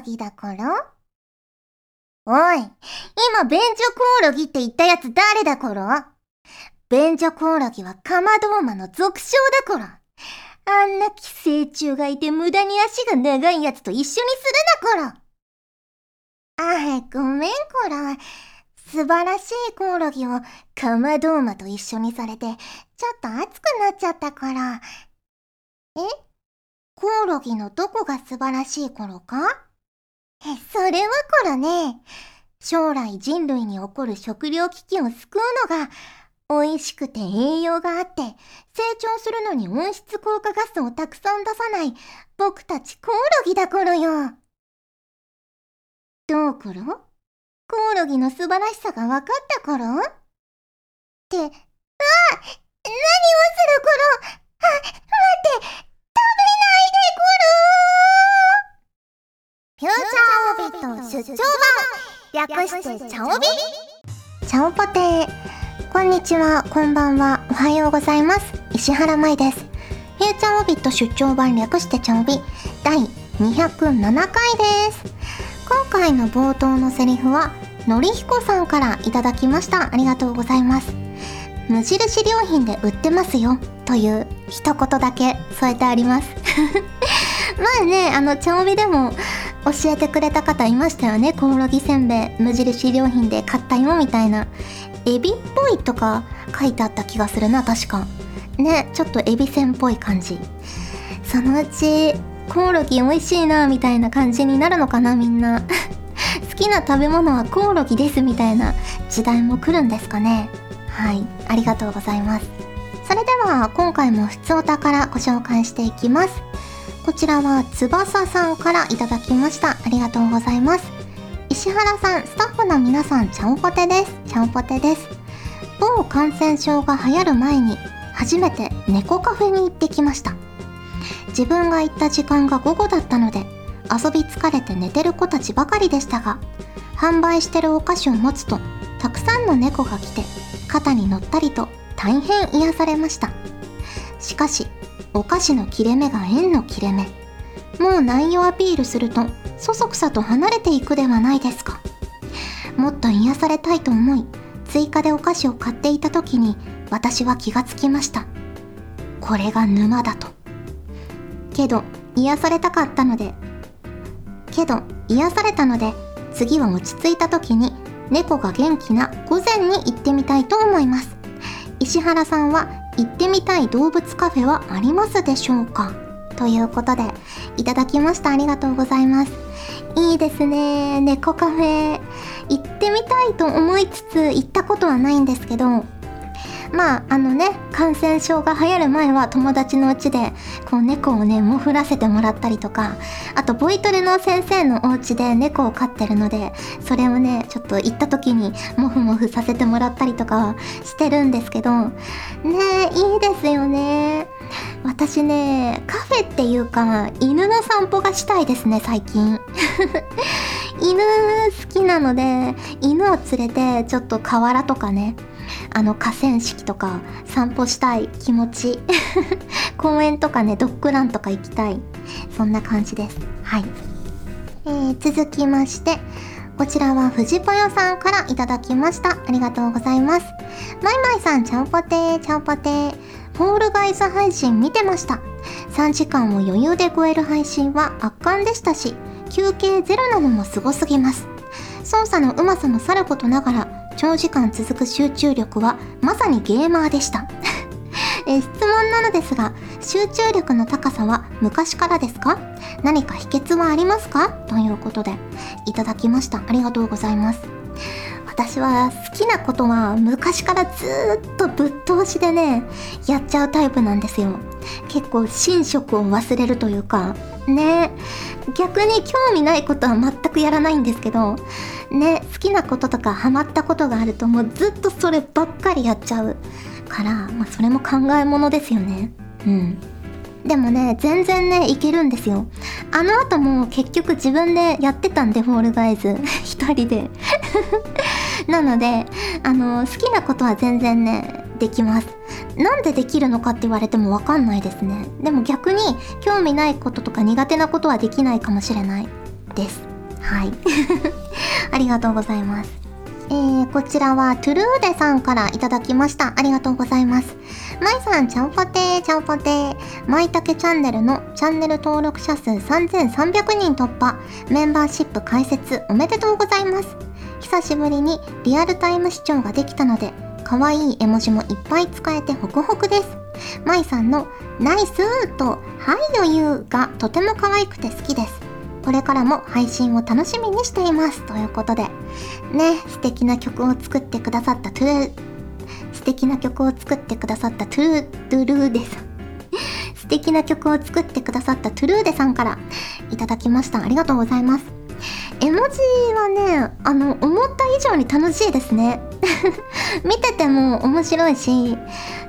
ロギだから？おい、今便所コオロギって言ったやつ誰だから便所コオロギはカマドウマの俗称だから。あんな寄生虫がいて無駄に足が長いやつと一緒にするなから。あ、ごめんこら。素晴らしいコオロギをカマドウマと一緒にされて、ちょっと熱くなっちゃったから。え？コオロギのどこが素晴らしい頃か、それはこらね、将来人類に起こる食糧危機を救うのが、美味しくて栄養があって、成長するのに温室効果ガスをたくさん出さない僕たちコオロギだからよ。どうくるコオロギの素晴らしさが分かったからって、あ何をする頃あ、待って、食べないでくるフューチャーオビット出張版略してチャオビチャオポテーこんにちは、こんばんは、おはようございます。石原舞です。フューチャーオビット出張版略してチャオビ第207回です。今回の冒頭のセリフは、のりひこさんからいただきました。ありがとうございます。無印良品で売ってますよという一言だけ添えてありますまあねあの茶帯でも教えてくれた方いましたよね。コオロギせんべい無印良品で買ったよみたいな。エビっぽいとか書いてあった気がするな確か。ねちょっとエビせんっぽい感じ。そのうちコオロギ美味しいなみたいな感じになるのかなみんな。好きな食べ物はコオロギですみたいな時代も来るんですかね。はい。ありがとうございます。それでは今回も普通お宝ご紹介していきます。こちらは翼さんからいただきました。ありがとうございます。石原さんスタッフの皆さんちゃんぽてです。ちゃんぽてです。某感染症が流行る前に初めて猫カフェに行ってきました。自分が行った時間が午後だったので遊び疲れて寝てる子たちばかりでしたが販売してるお菓子を持つとたくさんの猫が来て肩に乗ったりと大変癒されました。しかしお菓子の切れ目が円の切れ目。もう内容アピールするとそそくさと離れていくではないですか。もっと癒されたいと思い追加でお菓子を買っていた時に私は気がつきました。これが沼だと。けど癒されたかったのでけど癒されたので次は落ち着いた時に猫が元気な午前に行ってみたいと思います。石原さんは行ってみたい動物カフェはありますでしょうか？ということでいただきました。ありがとうございます。いいですね。猫カフェ。行ってみたいと思いつつ行ったことはないんですけどまああのね感染症が流行る前は友達のうちでこう猫をねもふらせてもらったりとかあとボイトレの先生のお家で猫を飼ってるのでそれをねちょっと行った時にモフモフさせてもらったりとかしてるんですけどねいいですよね。私ねカフェっていうか犬の散歩がしたいですね最近。犬好きなので犬を連れてちょっと河原とかねあの河川敷とか散歩したい気持ち 公園とかねドッグランとか行きたい。そんな感じです。はい、えー、続きましてこちらは藤ぽよさんからいただきました。ありがとうございます。まいまいさんちゃんぽてーちゃんぽてー。ホールガイズ配信見てました。3時間を余裕で超える配信は圧巻でしたし休憩ゼロなのもすごすぎます。操作のうまさもさることながら長時間続く集中力はまさにゲーマーでした。え質問なのですが集中力の高さは昔からですか？何か秘訣はありますか？ということでいただきました。ありがとうございます。私は好きなことは昔からずっとぶっ通しでねやっちゃうタイプなんですよ。結構寝食を忘れるというか。ね。逆に興味ないことは全くやらないんですけどね好きなこととかハマったことがあるともうずっとそればっかりやっちゃうから、まあ、それも考えものですよね。うん。でもね全然ねいけるんですよ。あの後も結局自分でやってたんでフォールガイズ。一人で。なのであの好きなことは全然ねできます。なんでできるのかって言われてもわかんないですね。でも逆に興味ないこととか苦手なことはできないかもしれないです。はい。ありがとうございますえー、こちらはトゥルーデさんからいただきました。ありがとうございます。まいさん、ちゃんぽてー、ちゃんぽてー。まいたけチャンネルのチャンネル登録者数3300人突破。メンバーシップ開設おめでとうございます。久しぶりにリアルタイム視聴ができたので、可愛い絵文字もいっぱい使えてホクホクです。まいさんのナイスーとはいよゆうがとても可愛くて好きです。これからも配信を楽しみにしています。ということで、ね、素敵な曲を作ってくださったトゥルー、素敵な曲を作ってくださったトゥルー、ドゥルーデさん。素敵な曲を作ってくださったトゥルーデさんからいただきました。ありがとうございます。絵文字はね、あの、思った以上に楽しいですね。見てても面白いし、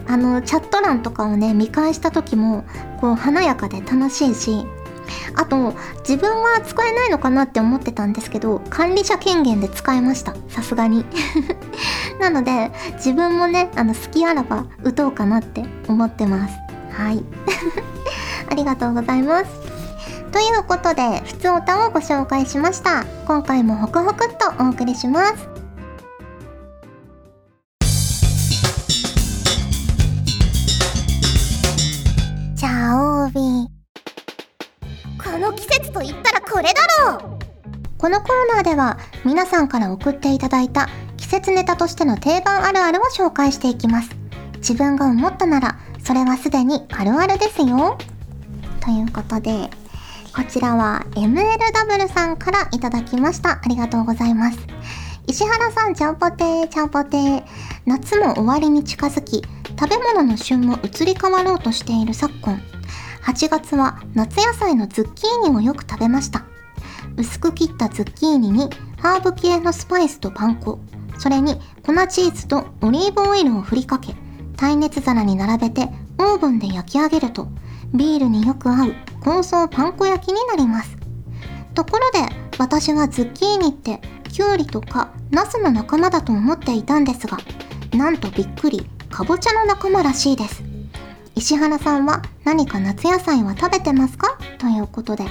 あの、チャット欄とかをね、見返した時も、こう、華やかで楽しいし、あと自分は使えないのかなって思ってたんですけど管理者権限で使えました。さすがに。なので自分もねあの好きあらば打とうかなって思ってます。はい。ありがとうございます。ということで、ふつおたをご紹介しました。今回もホクホクっとお送りします。このコーナーでは皆さんから送っていただいた季節ネタとしての定番あるあるを紹介していきます。自分が思ったならそれはすでにあるあるですよ。ということでこちらは MLW さんからいただきました。ありがとうございます。石原さんちゃんぽてーちゃんぽてー。夏も終わりに近づき食べ物の旬も移り変わろうとしている昨今。8月は夏野菜のズッキーニをよく食べました。薄く切ったズッキーニにハーブ系のスパイスとパン粉、それに粉チーズとオリーブオイルを振りかけ、耐熱皿に並べてオーブンで焼き上げると、ビールによく合う香草パン粉焼きになります。ところで、私はズッキーニってキュウリとかナスの仲間だと思っていたんですが、なんとびっくり、かぼちゃの仲間らしいです。石原さんは何か夏野菜は食べてますか？ということで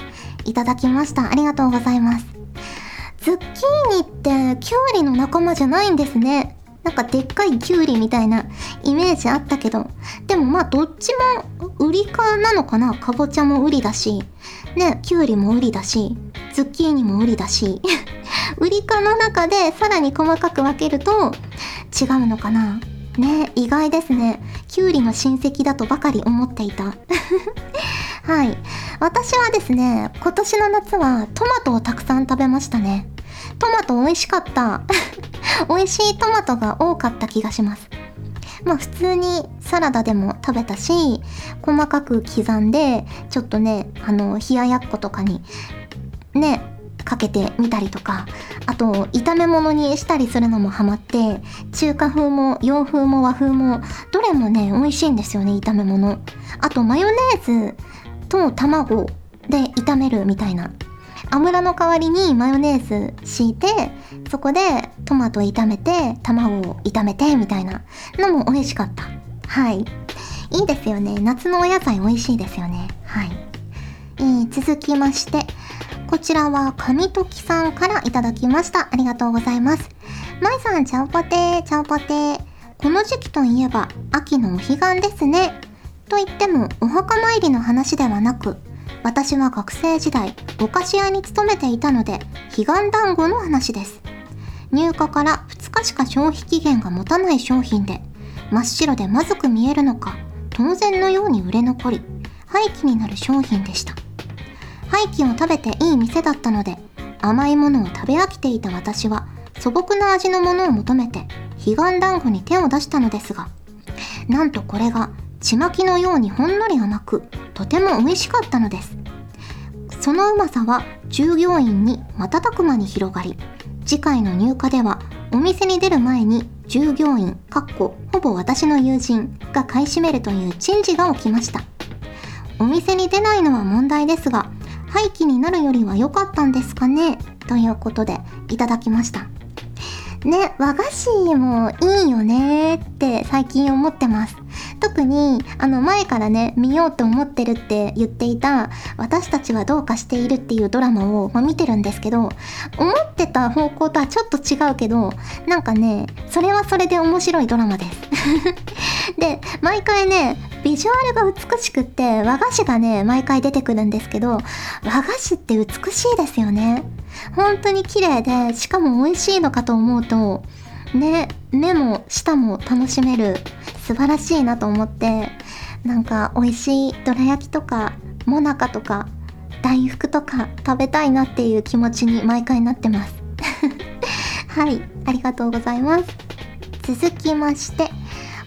いただきました。ありがとうございます。ズッキーニってキュウリの仲間じゃないんですね。なんかでっかいキュウリみたいなイメージあったけど。でもまあどっちもウリ科なのかな。かぼちゃもウリだし。ねキュウリもウリだし。ズッキーニもウリだし。ウリ科の中でさらに細かく分けると違うのかな。ね意外ですね。キュウリの親戚だとばかり思っていた。はい。私はですね今年の夏はトマトをたくさん食べましたね。トマト美味しかった。美味しいトマトが多かった気がします。まあ普通にサラダでも食べたし細かく刻んでちょっとねあの冷ややっことかにねかけてみたりとかあと炒め物にしたりするのもハマって中華風も洋風も和風もどれもね美味しいんですよね炒め物。あとマヨネーズと卵で炒めるみたいな油の代わりにマヨネーズ敷いてそこでトマト炒めて卵を炒めてみたいなのも美味しかったはいいいですよね夏のお野菜美味しいですよねはい、えー、続きましてこちらは神時さんからいただきました。ありがとうございます。まいさん、ちゃんぽてー、ちゃんぽてー。この時期といえば、秋のお彼岸ですね。と言っても、お墓参りの話ではなく、私は学生時代、お菓子屋に勤めていたので、彼岸団子の話です。入荷から2日しか消費期限が持たない商品で、真っ白でまずく見えるのか、当然のように売れ残り、廃棄になる商品でした。廃棄を食べていい店だったので甘いものを食べ飽きていた私は素朴な味のものを求めて彼岸団子に手を出したのですがなんとこれがちまきのようにほんのり甘くとても美味しかったのですそのうまさは従業員に瞬く間に広がり次回の入荷ではお店に出る前に従業員かっこほぼ私の友人が買い占めるという珍事が起きましたお店に出ないのは問題ですが廃棄になるよりは良かったんですかね？ということでいただきました。ね、和菓子もいいよねって最近思ってます。特にあの前からね見ようと思ってるって言っていた「私たちはどうかしている」っていうドラマを、ま、見てるんですけど思ってた方向とはちょっと違うけどなんかねそれはそれで面白いドラマです。で毎回ねビジュアルが美しくって和菓子がね毎回出てくるんですけど和菓子って美しいですよね。本当に綺麗でしかも美味しいのかと思うとね目も舌も楽しめる素晴らしいなと思ってなんか美味しいどら焼きとかもなかとか大福とか食べたいなっていう気持ちに毎回なってます。はいありがとうございます。続きまして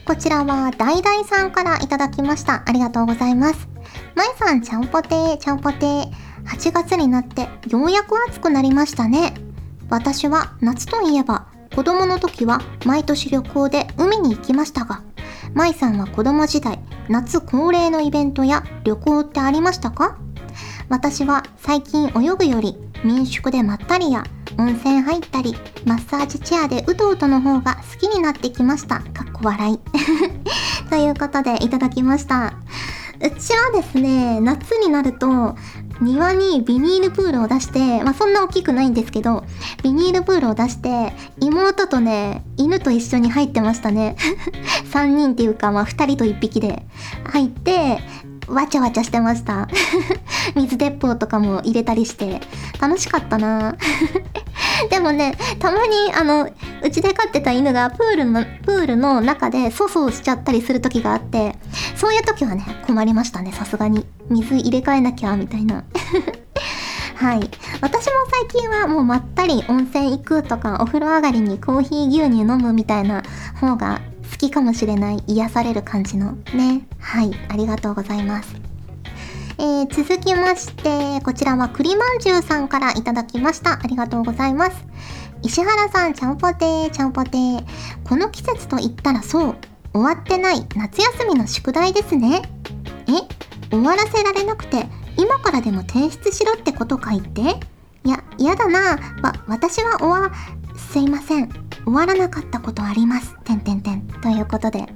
こちらはダイダイさんからいただきました。ありがとうございます。まいさんちゃんぽてーちゃんぽてー8月になってようやく暑くなりましたね。私は夏といえば子供の時は毎年旅行で海に行きましたが舞さんは子供時代夏恒例のイベントや旅行ってありましたか？私は最近泳ぐより民宿でまったりや温泉入ったりマッサージチェアでうとうとの方が好きになってきました。かっこ笑い。ということでいただきました。うちはですね夏になると庭にビニールプールを出して、まあ、そんな大きくないんですけど、ビニールプールを出して、妹とね、犬と一緒に入ってましたね。3人っていうか、まあ、2人と1匹で入って、わちゃわちゃしてました。水鉄砲とかも入れたりして、楽しかったな でもね、たまに、あの、うちで飼ってた犬がプールの、プールの中で粗相しちゃったりする時があって、そういう時はね、困りましたね、さすがに。水入れ替えなきゃ、みたいな。はい。私も最近はもうまったり温泉行くとか、お風呂上がりにコーヒー牛乳飲むみたいな方が好きかもしれない癒される感じのね。はい。ありがとうございます。えー、続きまして、こちらは栗まんじゅうさんからいただきました。ありがとうございます。石原さん、ちゃんぽてー、ちゃんぽてー。この季節と言ったらそう、終わってない夏休みの宿題ですね。え、終わらせられなくて、今からでも提出しろってことか言って？いや、嫌だな。わ、私は終わ、すいません。終わらなかったことあります。てんてんてん。ということで。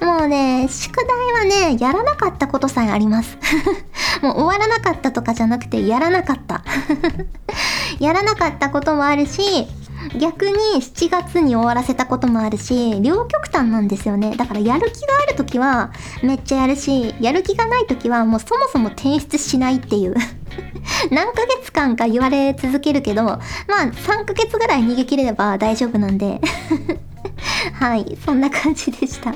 もうね、宿題はね、やらなかったことさえあります。もう終わらなかったとかじゃなくて、やらなかった。やらなかったこともあるし、逆に7月に終わらせたこともあるし、両極端なんですよね。だからやる気がある時はめっちゃやるし、やる気がない時はもうそもそも提出しないっていう。何ヶ月間か言われ続けるけど、まあ3ヶ月ぐらい逃げ切れれば大丈夫なんで。はい、そんな感じでした。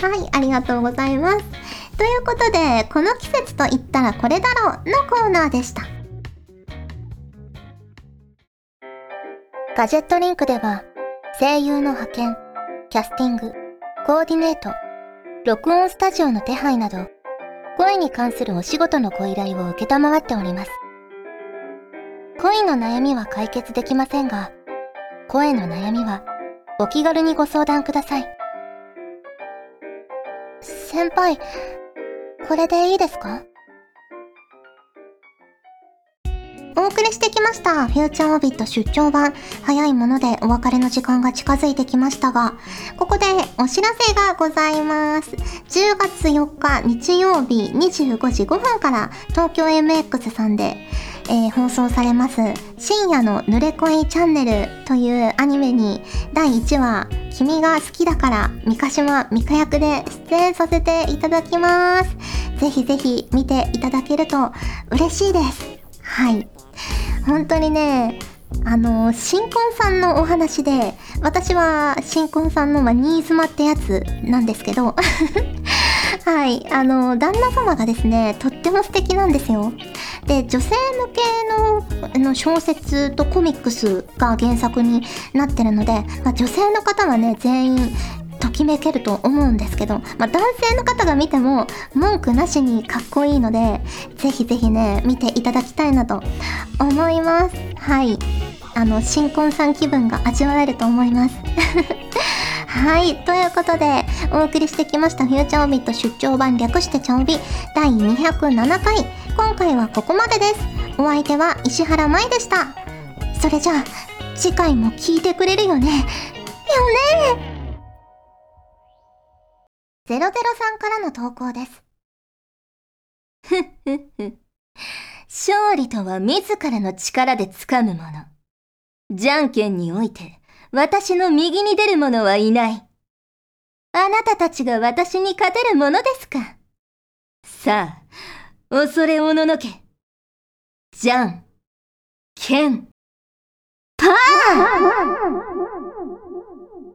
はい、ありがとうございます。ということで、この季節と言ったらこれだろうのコーナーでした。ガジェットリンクでは、声優の派遣、キャスティング、コーディネート、録音スタジオの手配など、声に関するお仕事のご依頼を受けたまっております。恋の悩みは解決できませんが、声の悩みはお気軽にご相談ください。先輩、これでいいですか？お送りしてきました。フューチャーオービット出張版。早いものでお別れの時間が近づいてきましたが、ここでお知らせがございます。10月4日日曜日25時5分から東京 MX さんで、えー、放送されます深夜の濡れ恋チャンネルというアニメに第1話君が好きだから三ヶ島美香役で出演させていただきます。ぜひぜひ見ていただけると嬉しいです。はい。本当にね、あの、新婚さんのお話で、私は新婚さんの、まあ、新妻ってやつなんですけど、はい、あの、旦那様がですね、とっても素敵なんですよ。で、女性向けのの小説とコミックスが原作になってるので、まあ、女性の方はね、全員ときめけると思うんですけど、まあ、男性の方が見ても文句なしにかっこいいので、ぜひぜひね、見ていただきたいなと思います。はい。あの、新婚さん気分が味わえると思います。はい。ということで、お送りしてきましたフューチャーオビット出張版略してチャオビ第207回。今回はここまでです。お相手は石原舞でした。それじゃあ、次回も聞いてくれるよね。よね00さんからの投稿です。ふっふっふ。勝利とは自らの力で掴むもの。じゃんけんにおいて、私の右に出る者はいない。あなたたちが私に勝てるものですかさあ、恐れおののけ。じゃん、けん、パー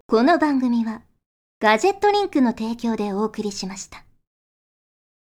この番組は、ガジェットリンクの提供でお送りしました。